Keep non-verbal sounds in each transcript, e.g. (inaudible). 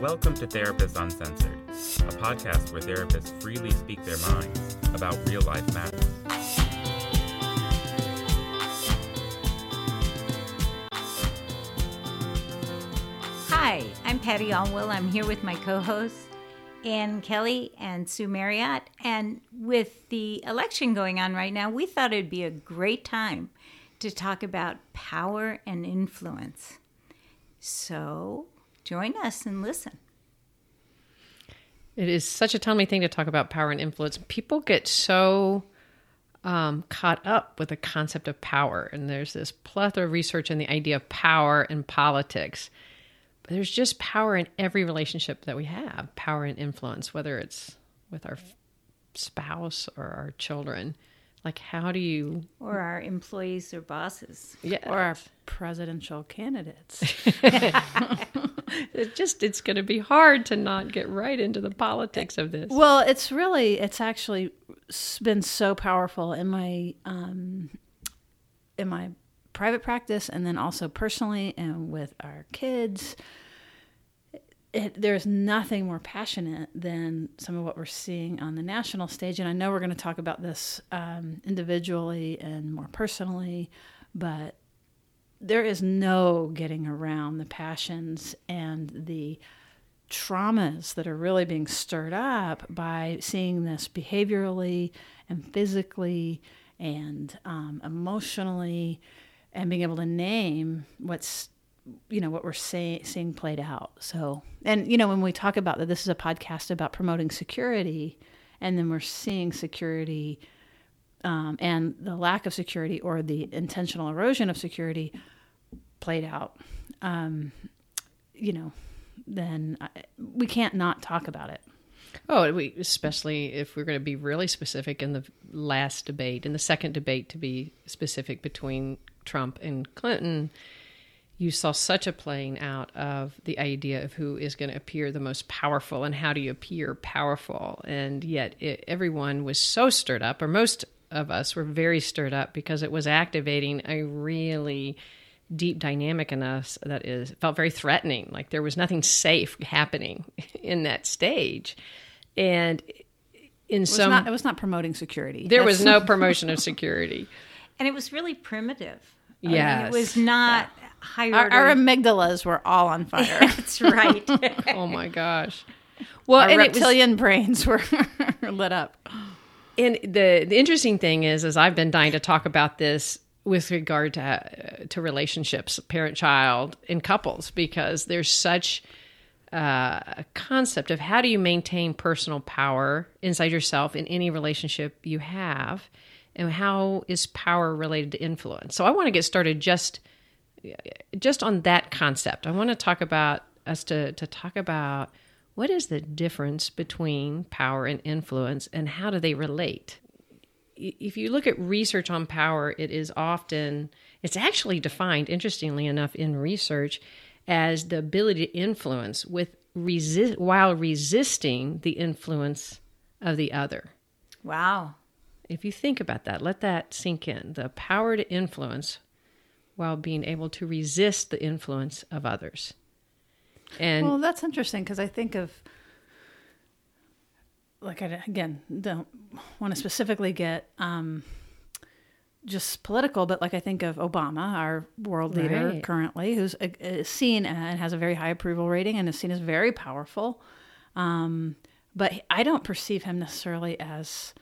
Welcome to Therapists Uncensored, a podcast where therapists freely speak their minds about real life matters. Hi, I'm Patty Allwill. I'm here with my co hosts, Ann Kelly and Sue Marriott. And with the election going on right now, we thought it'd be a great time to talk about power and influence. So join us and listen. It is such a timely thing to talk about power and influence. People get so um, caught up with the concept of power, and there's this plethora of research in the idea of power in politics. But there's just power in every relationship that we have power and influence, whether it's with our spouse or our children. Like, how do you. Or our employees or bosses. Yeah. or our presidential candidates. (laughs) (laughs) (laughs) it just, it's going to be hard to not get right into the politics of this. well, it's really, it's actually been so powerful in my um, in my private practice, and then also personally, and with our kids. It, there's nothing more passionate than some of what we're seeing on the national stage, and I know we're going to talk about this um, individually and more personally, but there is no getting around the passions and the traumas that are really being stirred up by seeing this behaviorally and physically and um, emotionally and being able to name what's you know what we're say, seeing played out. So and you know when we talk about that this is a podcast about promoting security and then we're seeing security um, and the lack of security or the intentional erosion of security played out, um, you know, then I, we can't not talk about it. Oh, we, especially if we're going to be really specific in the last debate, in the second debate, to be specific between Trump and Clinton, you saw such a playing out of the idea of who is going to appear the most powerful and how do you appear powerful. And yet, it, everyone was so stirred up, or most of us were very stirred up because it was activating a really deep dynamic in us that is felt very threatening like there was nothing safe happening (laughs) in that stage and in It some not, it was not promoting security. there was no (laughs) promotion of security And it was really primitive. I mean, it was not high Our, our amygdalas were all on fire. (laughs) That's right. oh my gosh well Our and it was- reptilian brains were lit up. And the the interesting thing is, is I've been dying to talk about this with regard to uh, to relationships, parent child, in couples, because there's such uh, a concept of how do you maintain personal power inside yourself in any relationship you have, and how is power related to influence. So I want to get started just just on that concept. I want to talk about us to to talk about what is the difference between power and influence and how do they relate? If you look at research on power, it is often it's actually defined interestingly enough in research as the ability to influence with resist while resisting the influence of the other. wow. If you think about that, let that sink in. The power to influence while being able to resist the influence of others. And Well, that's interesting because I think of, like, I again don't want to specifically get um, just political, but like I think of Obama, our world leader Right. currently, who's uh, is seen and has a very high approval rating and is seen as very powerful. Um, but I don't perceive him necessarily as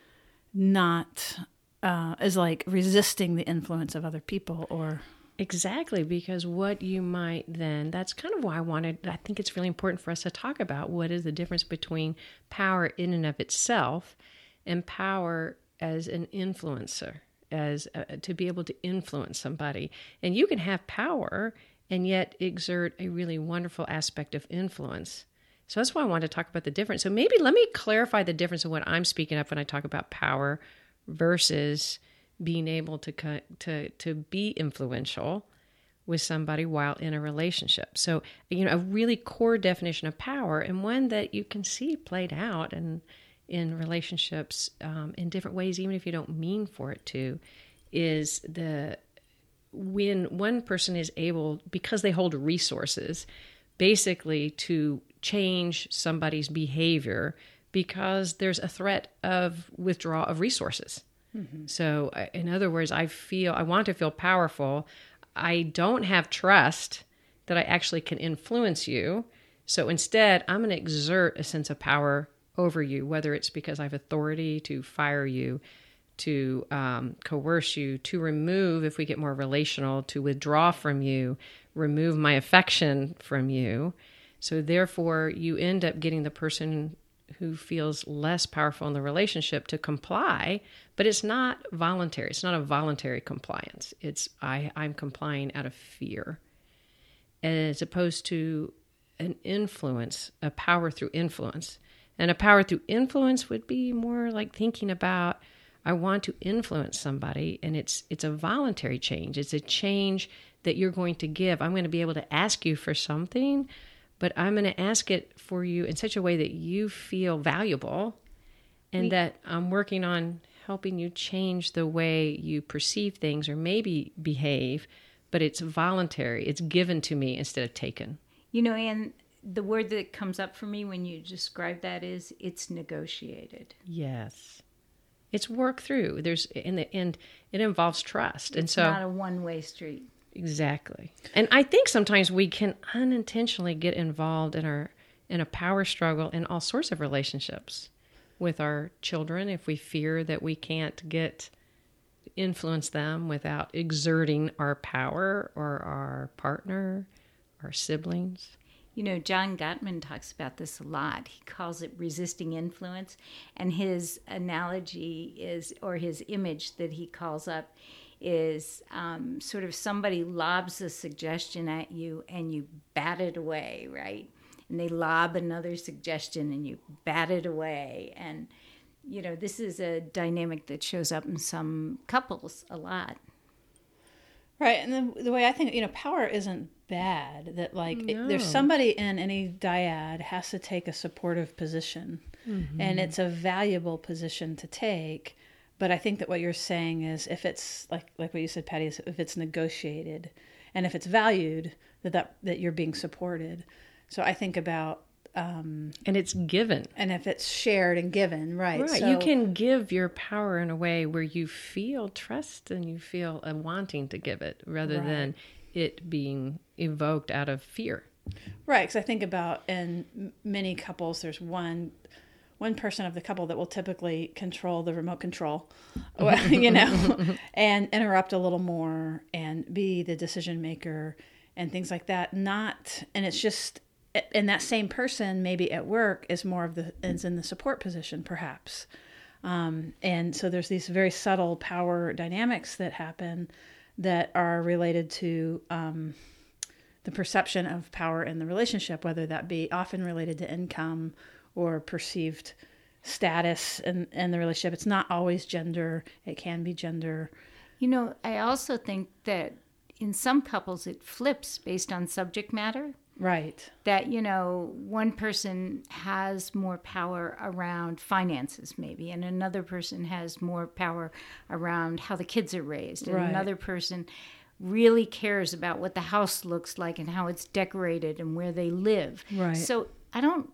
not uh, as like resisting the influence of other people or Exactly, because what you might then, that's kind of why I wanted, I think it's really important for us to talk about what is the difference between power in and of itself and power as an influencer, as uh, to be able to influence somebody. And you can have power and yet exert a really wonderful aspect of influence. So that's why I wanted to talk about the difference. So maybe let me clarify the difference of what I'm speaking of when I talk about power versus being able to to to be influential with somebody while in a relationship. So, you know, a really core definition of power and one that you can see played out and in relationships um, in different ways, even if you don't mean for it to, is the when one person is able because they hold resources basically to change somebody's behavior because there's a threat of withdrawal of resources. So, in other words, I feel I want to feel powerful. I don't have trust that I actually can influence you. So instead, I'm going to exert a sense of power over you, whether it's because I have authority to fire you, to um, coerce you, to remove, if we get more relational, to withdraw from you, remove my affection from you. So therefore, you end up getting the person who feels less powerful in the relationship to comply, but it's not voluntary. It's not a voluntary compliance. It's I, I'm complying out of fear, as opposed to an influence, a power through influence. And a power through influence would be more like thinking about I want to influence somebody and it's it's a voluntary change. It's a change that you're going to give. I'm going to be able to ask you for something, but I'm going to ask it for you in such a way that you feel valuable and that I'm working on helping you change the way you perceive things or maybe behave, but it's voluntary. It's given to me instead of taken. You know, and the word that comes up for me when you describe that is it's negotiated. Yes. It's work through. There's in the end it involves trust. and It's so not a one way street. Exactly. And I think sometimes we can unintentionally get involved in our in a power struggle in all sorts of relationships with our children if we fear that we can't get influence them without exerting our power or our partner, our siblings. You know, John Gottman talks about this a lot. He calls it resisting influence. And his analogy is, or his image that he calls up, is um, sort of somebody lobs a suggestion at you and you bat it away, right? And they lob another suggestion and you bat it away. And, you know, this is a dynamic that shows up in some couples a lot. Right, and the, the way I think, you know, power isn't bad. That like it- there's somebody in any dyad has to take a supportive position, and it's a valuable position to take. But I think that what you're saying is, if it's like like what you said, Patty, is if it's negotiated, and if it's valued, that that, that you're being supported. So I think about, um, And it's given. and if it's shared and given, right? Right. So, you can give your power in a way where you feel trust and you feel a wanting to give it rather Right. than it being evoked out of fear. Right, because I think about in many couples, there's one one person of the couple that will typically control the remote control, (laughs) (laughs) you know, and interrupt a little more and be the decision maker and things like that. Not, and it's just, and that same person maybe at work is more of the is in the support position, perhaps. Um, and so there's these very subtle power dynamics that happen that are related to um, the perception of power in the relationship, whether that be often related to income or perceived status in, in the relationship. It's not always gender, it can be gender. You know, I also think that in some couples it flips based on subject matter. Right. That, you know, one person has more power around finances, maybe, and another person has more power around how the kids are raised, and Right. another person really cares about what the house looks like and how it's decorated and where they live. Right. So I don't,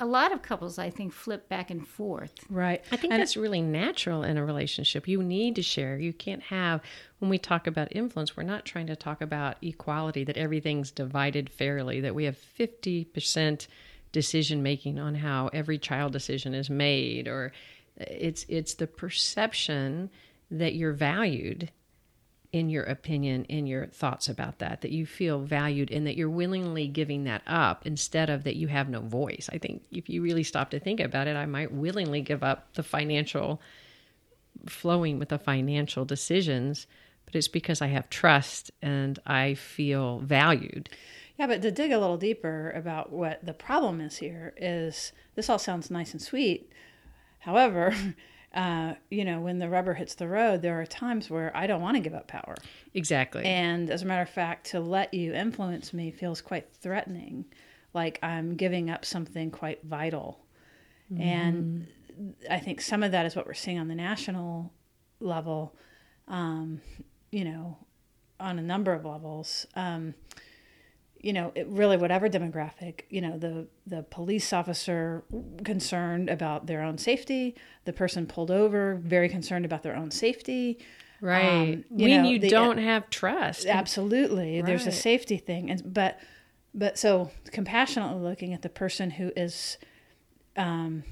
a lot of couples, I think, flip back and forth. Right. I think that's really natural in a relationship. You need to share. You can't have, when we talk about influence, we're not trying to talk about equality, that everything's divided fairly, that we have 50% decision making on how every child decision is made, or it's, it's the perception that you're valued in your opinion, in your thoughts about that, that you feel valued and that you're willingly giving that up instead of that you have no voice. I think if you really stop to think about it, I might willingly give up the financial flowing with the financial decisions, but it's because I have trust and I feel valued. Yeah, but to dig a little deeper about what the problem is here is this all sounds nice and sweet. However, (laughs) uh, you know, when the rubber hits the road, there are times where I don't want to give up power. Exactly. And as a matter of fact, to let you influence me feels quite threatening, like I'm giving up something quite vital. And I think some of that is what we're seeing on the national level, um, you know, on a number of levels. Um, you know, it really whatever demographic, you know, the the police officer concerned about their own safety, the person pulled over very concerned about their own safety. Right. Um, you when know, you the- don't have trust. Absolutely. There's a safety thing. And but but so compassionately looking at the person who is um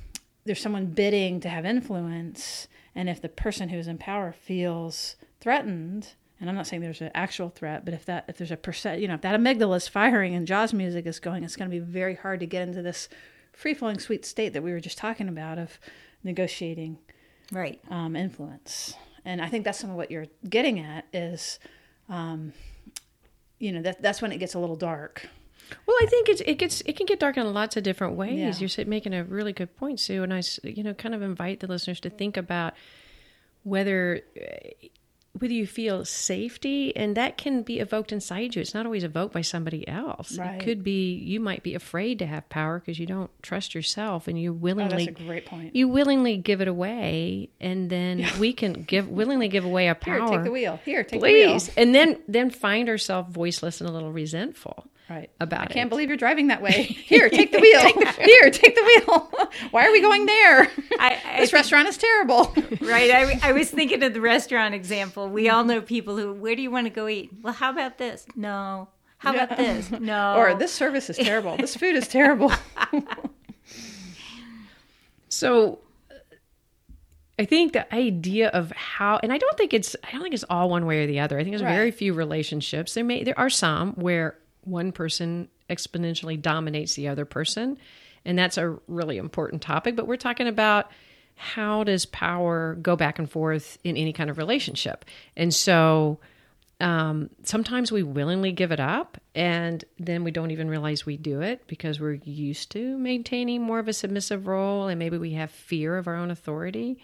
there's someone bidding to have influence and if the person who's in power feels threatened and I'm not saying there's an actual threat, but if that if there's a percent you know, if that amygdala is firing and Jaws music is going, it's gonna be very hard to get into this free flowing sweet state that we were just talking about of negotiating Right. um, influence. And I think that's some of what you're getting at is, um, you know, that that's when it gets a little dark. Well, I think it's, it gets it can get dark in lots of different ways. Yeah. You're making a really good point, Sue, and I you know kind of invite the listeners to think about whether uh, whether you feel safety, and that can be evoked inside you. It's not always evoked by somebody else. Right. It could be you might be afraid to have power because you don't trust yourself, and you Oh, willingly that's a great point. you willingly give it away, and then we can give willingly give away a Here, power. take the wheel. Here, take Please, the and then then find ourselves voiceless and a little resentful wheel. Right. about it. I can't believe you're driving that way. (laughs) (laughs) Here, take the wheel. Here, take the wheel. Why are we going there? I, I (laughs) this restaurant is terrible. Right. I, I was thinking of the restaurant example. We all know people who, where do you want to go eat? Well, how about this? No. How about this? No. or this service is terrible. This food is terrible. So I think the idea of how and I don't think it's I don't think it's all one way or the other. I think there's Right. very few relationships. There may there are some where one person exponentially dominates the other person and that's a really important topic, but we're talking about how does power go back and forth in any kind of relationship. And so um, sometimes we willingly give it up and then we don't even realize we do it because we're used to maintaining more of a submissive role and maybe we have fear of our own authority.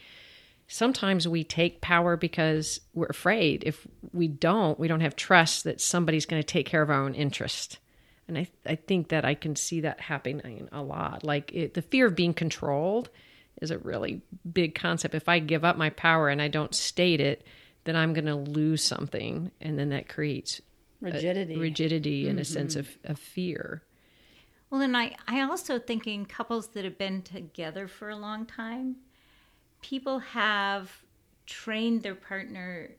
Sometimes we take power because we're afraid. If we don't, we don't have trust that somebody's going to take care of our own interest. And I, I think that I can see that happening a lot. Like it, the fear of being controlled is a really big concept. If I give up my power and I don't state it, then I'm going to lose something, and then that creates Rigidity. rigidity and a mm-hmm. sense of, of fear. Well, and I, I also think in couples that have been together for a long time, people have trained their partner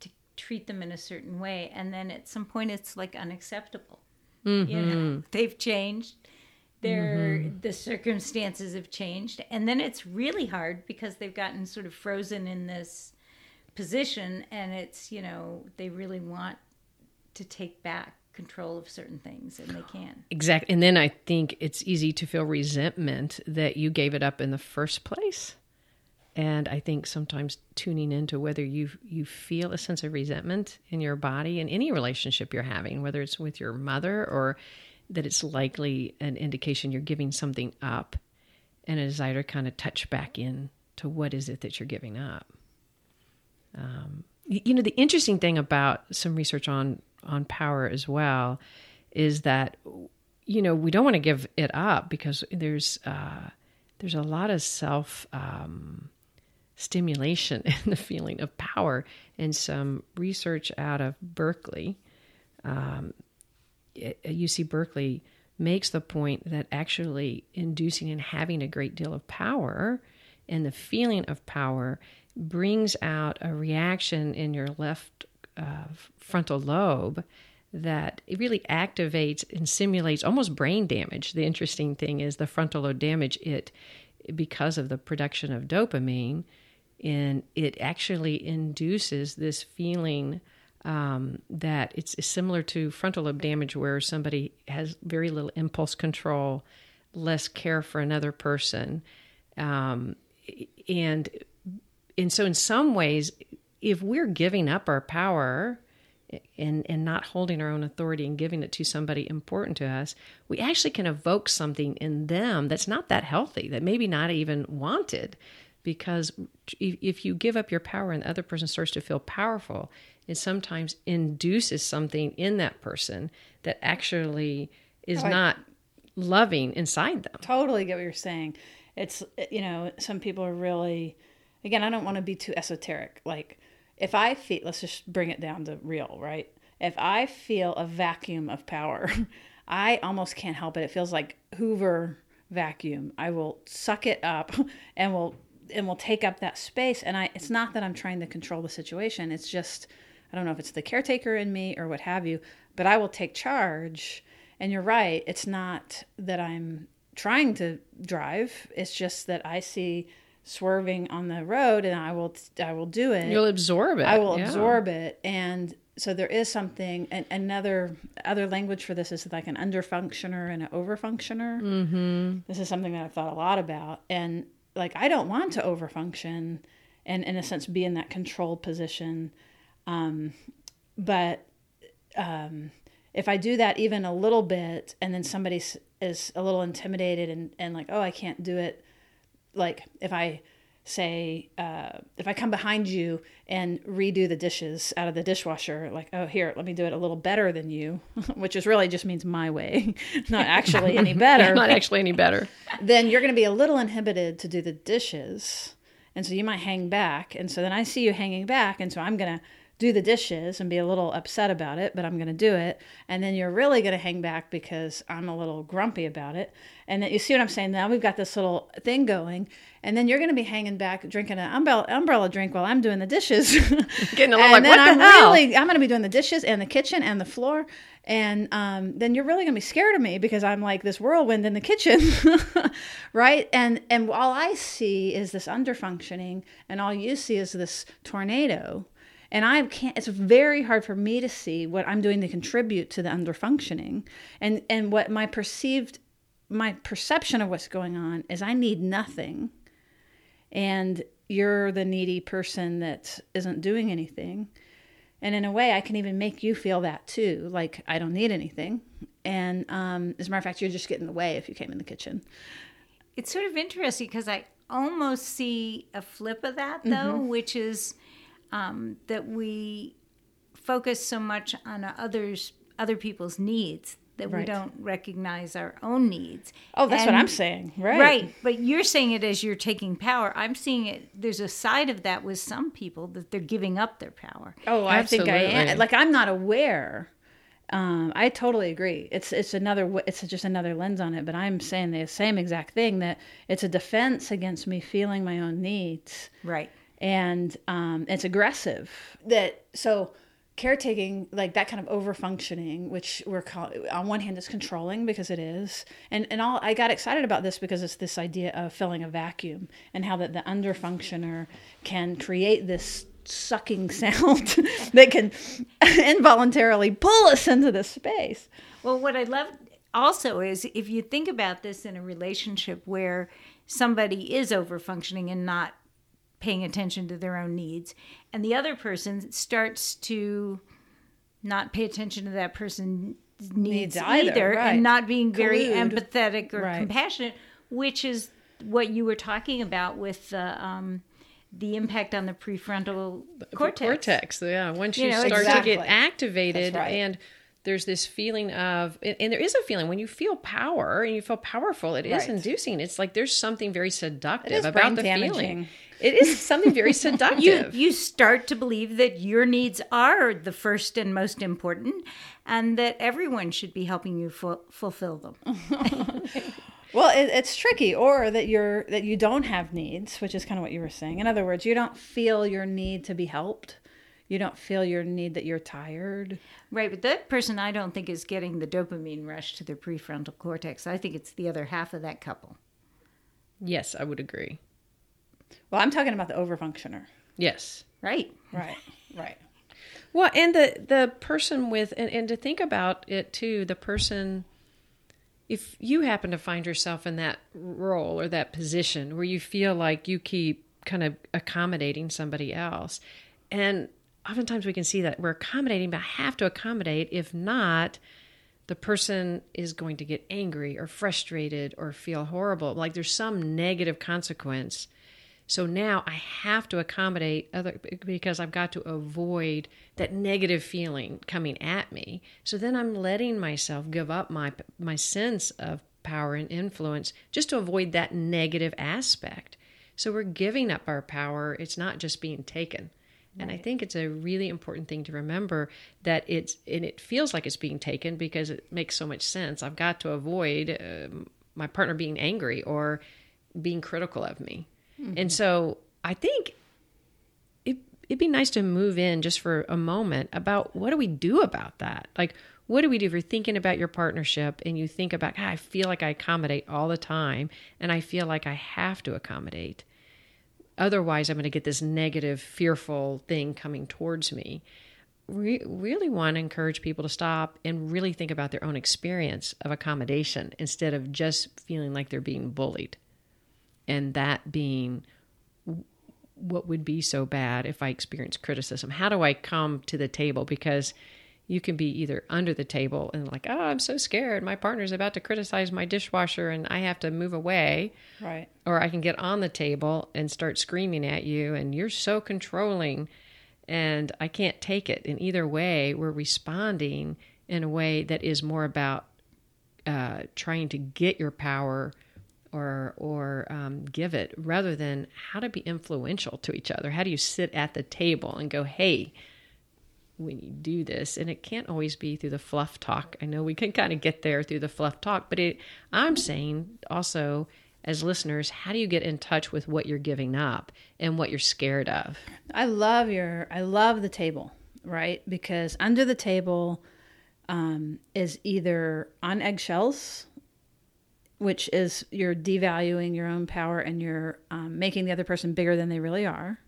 to treat them in a certain way, and then at some point it's like unacceptable. You know, mm-hmm. they've changed. Their mm-hmm. the circumstances have changed, and then it's really hard because they've gotten sort of frozen in this position, and it's you know they really want to take back control of certain things, and they can. Exactly. And then I think it's easy to feel resentment that you gave it up in the first place. And I think sometimes tuning into whether you you feel a sense of resentment in your body in any relationship you're having, whether it's with your mother or that it's likely an indication you're giving something up and a desire to kind of touch back in to what is it that you're giving up. Um, you know, the interesting thing about some research on on power as well is that you know we don't want to give it up because there's uh, there's a lot of self um, stimulation (laughs) and the feeling of power and some research out of Berkeley um, UC Berkeley makes the point that actually inducing and having a great deal of power and the feeling of power brings out a reaction in your left uh, frontal lobe that it really activates and simulates almost brain damage. The interesting thing is the frontal lobe damage it because of the production of dopamine and it actually induces this feeling um, that it's, similar to frontal lobe damage where somebody has very little impulse control, less care for another person, um, and and so in some ways, if we're giving up our power and and not holding our own authority and giving it to somebody important to us, we actually can evoke something in them that's not that healthy, that maybe not even wanted. Because if you give up your power and the other person starts to feel powerful, it sometimes induces something in that person that actually is oh, I- not loving inside them. totally get what you're saying. It's you know some people are really again I don't want to be too esoteric. Like if I feel let's just bring it down to real, right? if I feel a vacuum of power, (laughs) I almost can't help it. It feels like Hoover vacuum. I will suck it up (laughs) and will and will take up that space and I it's not that I'm trying to control the situation. It's just I don't know if it's the caretaker in me or what have you, but I will take charge. And you're right, it's not that I'm trying to drive. It's just that I see swerving on the road and I will I will do it. You'll absorb it. I will yeah. absorb it and so there is something and another other language for this is like an underfunctioner and an overfunctioner. Mm-hmm. This is something that I've thought a lot about and like I don't want to overfunction and in a sense be in that control position. Um, but um, if I do that even a little bit and then somebody is a little intimidated and, and like, oh, I can't do it. Like if I say, uh, if I come behind you and redo the dishes out of the dishwasher, like, oh, here, let me do it a little better than you, (laughs) which is really just means my way, (laughs) not actually any (laughs) better. not actually any better. then you're going to be a little inhibited to do the dishes. And so you might hang back. And so then I see you hanging back. And so I'm going to do the dishes and be a little upset about it, but I'm going to do it. And then you're really going to hang back because I'm a little grumpy about it. And then you see what I'm saying? Now we've got this little thing going. And then you're going to be hanging back drinking an umbrella, umbrella drink while I'm doing the dishes. (laughs) Getting a little like, what the I'm hell? really, I'm going to be doing the dishes and the kitchen and the floor. And um, then you're really going to be scared of me because I'm like this whirlwind in the kitchen, (laughs) right? And and all I see is this underfunctioning, and all you see is this tornado and I can't. It's very hard for me to see what I'm doing to contribute to the underfunctioning, and and what my perceived, my perception of what's going on is I need nothing, and you're the needy person that isn't doing anything, and in a way I can even make you feel that too, like I don't need anything, and um, as a matter of fact, you're just getting in the way if you came in the kitchen. It's sort of interesting because I almost see a flip of that though, Mm-hmm. which is um, that we focus so much on others other people's needs that we don't recognize our own needs. Oh, that's what I'm saying, right? Right, but you're saying it as you're taking power. I'm seeing it. There's a side of that with some people that they're giving up their power. Oh, I think I am. Like I'm not aware. Um, I totally agree. It's it's another it's just another lens on it. But I'm saying the same exact thing that it's a defense against me feeling my own needs, Right. And um, it's aggressive. That so caretaking like that kind of over functioning which we're call- on one hand is controlling because it is and and all i got excited about this because it's this idea of filling a vacuum and how that the under functioner can create this sucking (laughs) sound that can (laughs) involuntarily pull us into this space Well, what I love also is if you think about this in a relationship where somebody is over functioning and not paying attention to their own needs, and the other person starts to not pay attention to that person's needs, Needs either, either, right. and not being very Collude. empathetic or Right. compassionate, which is what you were talking about with the um, the impact on the prefrontal cortex. cortex. Yeah, once you, You know, start exactly. to get activated, right. and there's this feeling of, and and there is a feeling when you feel power and you feel powerful, it is Right. inducing. It's like there's something very seductive is about brain the feeling. It is something very (laughs) you seductive. you start to believe that your needs are the first and most important and that everyone should be helping you fu- fulfill them (laughs) (laughs) Well, it, it's tricky, or that you're that you don't have needs, which is kind of what you were saying. In other words, you don't feel your need to be helped. You don't feel your need that you're tired. right but that person i don't think is getting the dopamine rush to their prefrontal cortex i think it's the other half of that couple yes, I would agree. Well, I'm talking about the overfunctioner. Yes. right Right. Right. Well, and the the person with and, and to think about it too, the person if you happen to find yourself in that role or that position where you feel like you keep kind of accommodating somebody else and oftentimes we can see that we're accommodating but I have to accommodate if not the person is going to get angry or frustrated or feel horrible like there's some negative consequence so now I have to accommodate other because I've got to avoid that negative feeling coming at me. So then I'm letting myself give up my my sense of power and influence just to avoid that negative aspect. So we're giving up our power. It's not just being taken. And I think it's a really important thing to remember that it's and it feels like it's being taken because it makes so much sense. I've got to avoid um, my partner being angry or being critical of me. And so I think it it'd be nice to move in just for a moment about what do we do about that? Like what do we do if you're thinking about your partnership and you think about, "God, I feel like I accommodate all the time and I feel like I have to accommodate. Otherwise, I'm going to get this negative, fearful thing coming towards me. We really want to encourage people to stop and really think about their own experience of accommodation instead of just feeling like they're being bullied. And that being what would be so bad if I experience criticism? How do I come to the table? Because you can be either under the table and like, oh, I'm so scared. My partner's about to criticize my dishwasher and I have to move away. Right. Or I can get on the table and start screaming at you and you're so controlling and I can't take it. In either way, we're responding in a way that is more about uh, trying to get your power or or um, give it rather than how to be influential to each other. How do you sit at the table and go, hey, when you do this, and it can't always be through the fluff talk. I know we can kind of get there through the fluff talk, but it, I'm saying also as listeners, how do you get in touch with what you're giving up and what you're scared of? I love your I love the table, right? Because under the table um, is either on eggshells, which is you're devaluing your own power and you're um, making the other person bigger than they really are.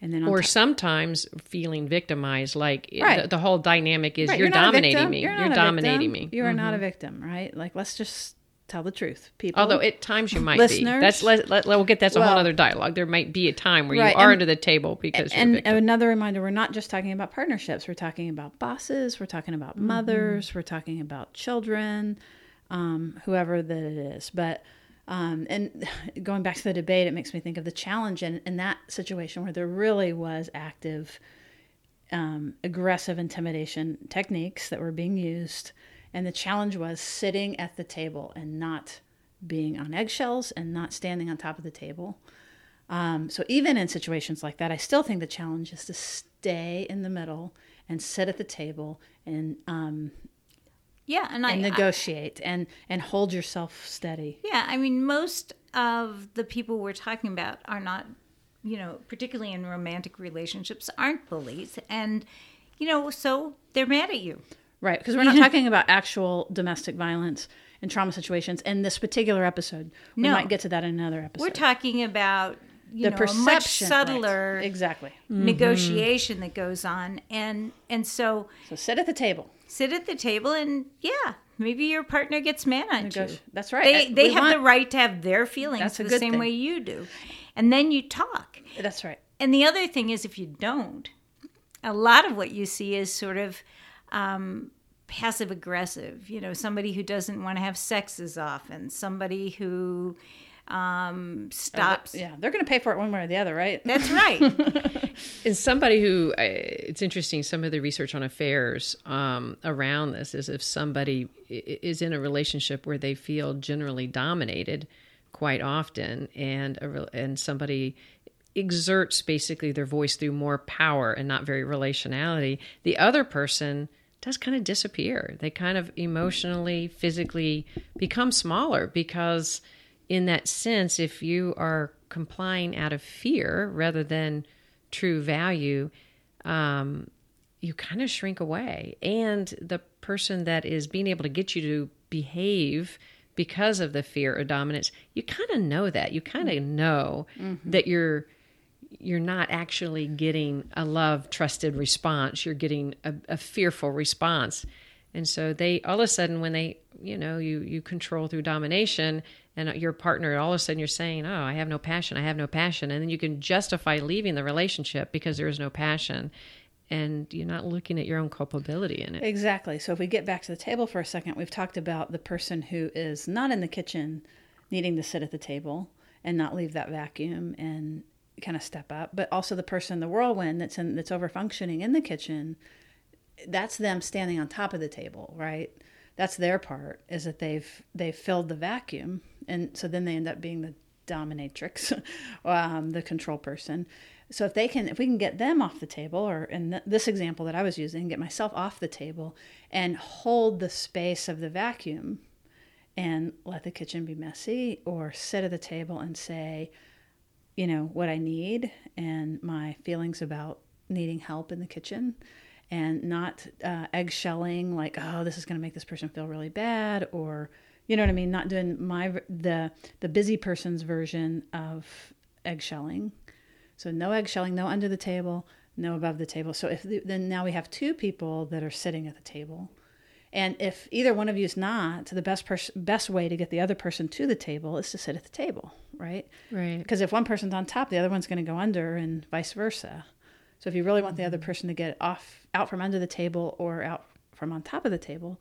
And then Or top- sometimes feeling victimized, like Right. the, the whole dynamic is Right, you're, not a dominating me. You're, You're, dominating me. You are not Mhm. a victim, right? Like let's just tell the truth, people. Although at times you might be. Listeners? That's let, let, we'll get that's a whole other dialogue. There might be a time where Right, you are and- under the table because you're a and another reminder we're not just talking about partnerships we're talking about bosses we're talking about Mm-hmm. mothers we're talking about children um, whoever that it is but um, and (sighs) going back to the debate it makes me think of the challenge in, in that situation where there really was active um, aggressive intimidation techniques that were being used. And the challenge was sitting at the table and not being on eggshells and not standing on top of the table. Um, so even in situations like that, I still think the challenge is to stay in the middle and sit at the table and um, Yeah, and and I negotiate and and hold yourself steady. yeah, I mean most of the people we're talking about are not, you know, particularly in romantic relationships, aren't bullies, and you know, so they're mad at you. Right, because we're not (laughs) talking about actual domestic violence and trauma situations in this particular episode. We No. might get to that in another episode. We're talking about you the know perception, a much right. subtler Exactly. Mm-hmm. negotiation that goes on, and and so So sit at the table. Sit at the table and yeah, maybe your partner gets mad at you. Negoti- That's right. They they we have the right to have their feelings the same thing. way you do, and then you talk. That's right. And the other thing is, if you don't, a lot of what you see is sort of um, passive aggressive. You know, somebody who doesn't want to have sex as often, somebody who um, stops. Yeah, they're going to pay for it one way or the other, right? That's (laughs) right. And somebody who uh, it's interesting, some of the research on affairs um, around this is if somebody is in a relationship where they feel generally dominated quite often, and a, and somebody exerts basically their voice through more power and not very relationality, the other person does kind of disappear. They kind of emotionally, physically become smaller because, in that sense, if you are complying out of fear rather than true value, um, you kind of shrink away. And the person that is being able to get you to behave because of the fear or dominance, you kind of know that. You kind of know that you're you're not actually getting a love trusted response you're getting a, a fearful response and so they all of a sudden when they you know you you control through domination and your partner all of a sudden you're saying oh i have no passion i have no passion and then you can justify leaving the relationship because there is no passion and you're not looking at your own culpability in it Exactly. So if we get back to the table for a second, we've talked about the person who is not in the kitchen needing to sit at the table and not leave that vacuum and kind of step up, but also the person, in the whirlwind that's in that's over functioning in the kitchen. That's them standing on top of the table, right? That's their part is that they've they've filled the vacuum, and so then they end up being the dominatrix, (laughs) um, the control person. So if they can, if we can get them off the table, or in th- this example that I was using, get myself off the table and hold the space of the vacuum and let the kitchen be messy, or sit at the table and say, you know, what I need and my feelings about needing help in the kitchen and not uh, eggshelling like, oh, this is going to make this person feel really bad, or you know what I mean, not doing my the the busy person's version of eggshelling. So no eggshelling, no under the table, no above the table. So if the, then now we have two people that are sitting at the table. And if either one of you is not, the best pers- best way to get the other person to the table is to sit at the table, right? Right. Because if one person's on top, the other one's going to go under, and vice versa. So if you really want the other mm-hmm. person to get off out from under the table or out from on top of the table,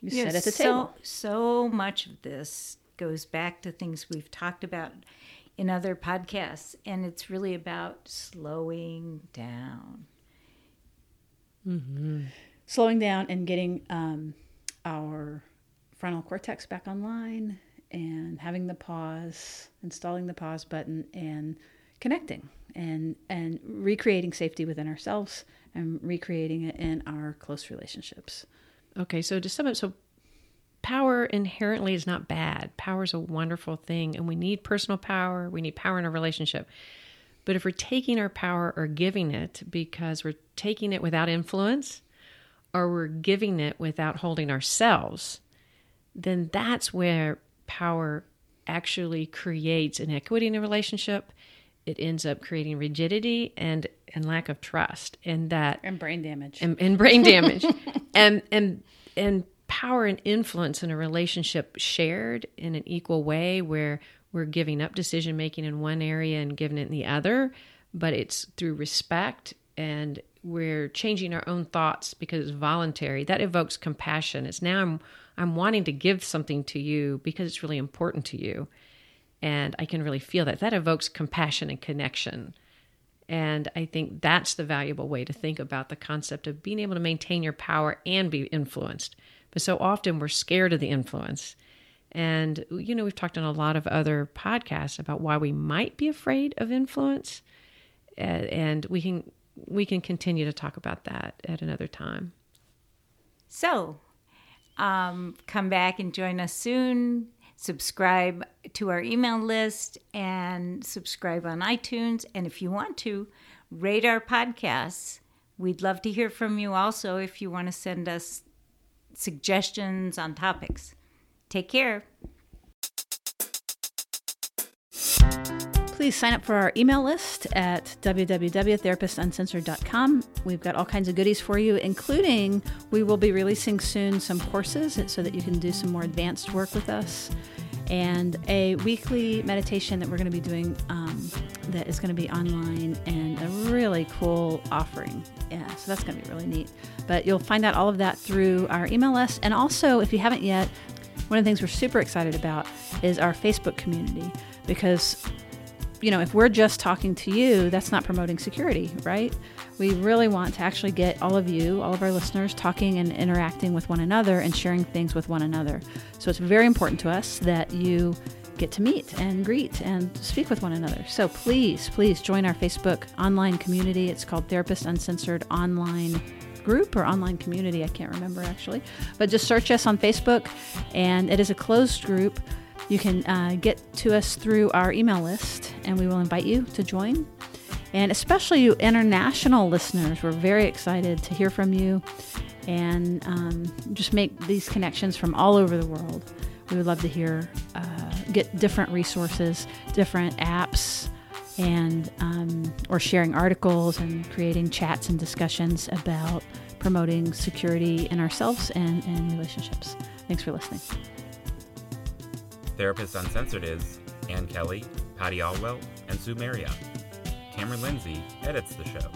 you sit at the so, table. So much of this goes back to things we've talked about in other podcasts, and it's really about slowing down. slowing down and getting um, our frontal cortex back online and having the pause installing the pause button and connecting and and recreating safety within ourselves and recreating it in our close relationships Okay, so to sum up, so power inherently is not bad. Power is a wonderful thing, and we need personal power. We need power in a relationship. But if we're taking our power or giving it because we're taking it without influence, or we're giving it without holding ourselves, then that's where power actually creates inequity in a relationship. It ends up creating rigidity and and lack of trust, and that and brain damage and, and brain damage (laughs) and and and power and influence in a relationship shared in an equal way where we're giving up decision making in one area and giving it in the other but it's through respect and we're changing our own thoughts because it's voluntary. That evokes compassion. It's now i'm i'm wanting to give something to you because it's really important to you. And i can really feel that. That evokes compassion and connection and I think that's the valuable way to think about the concept of being able to maintain your power and be influenced. But so often we're scared of the influence. And, you know, we've talked on a lot of other podcasts about why we might be afraid of influence. And we can we can continue to talk about that at another time. So, um, come back and join us soon. Subscribe to our email list and subscribe on iTunes. And if you want to, rate our podcasts. We'd love to hear from you also if you want to send us suggestions on topics. Take care. Please sign up for our email list at www.therapistsuncensored.com. We've got all kinds of goodies for you, including we will be releasing soon some courses so that you can do some more advanced work with us, and a weekly meditation that we're going to be doing um, that is going to be online and a really cool offering. Yeah, so that's going to be really neat. But you'll find out all of that through our email list. And also, if you haven't yet, one of the things we're super excited about is our Facebook community because you know, if we're just talking to you, that's not promoting security, right? We really want to actually get all of you, all of our listeners, talking and interacting with one another and sharing things with one another. So it's very important to us that you get to meet and greet and speak with one another. So please, please join our Facebook online community. It's called Therapist Uncensored Online Group or online community. I can't remember actually. But just search us on Facebook, and it is a closed group. You can uh, get to us through our email list, and we will invite you to join. And especially you international listeners, we're very excited to hear from you and um, just make these connections from all over the world. We would love to hear, uh, get different resources, different apps, and um, or sharing articles and creating chats and discussions about promoting security in ourselves and, and relationships. Thanks for listening. Therapist Uncensored is Ann Kelly, Patty Alwell, and Sue Marriott. Cameron Lindsay edits the show.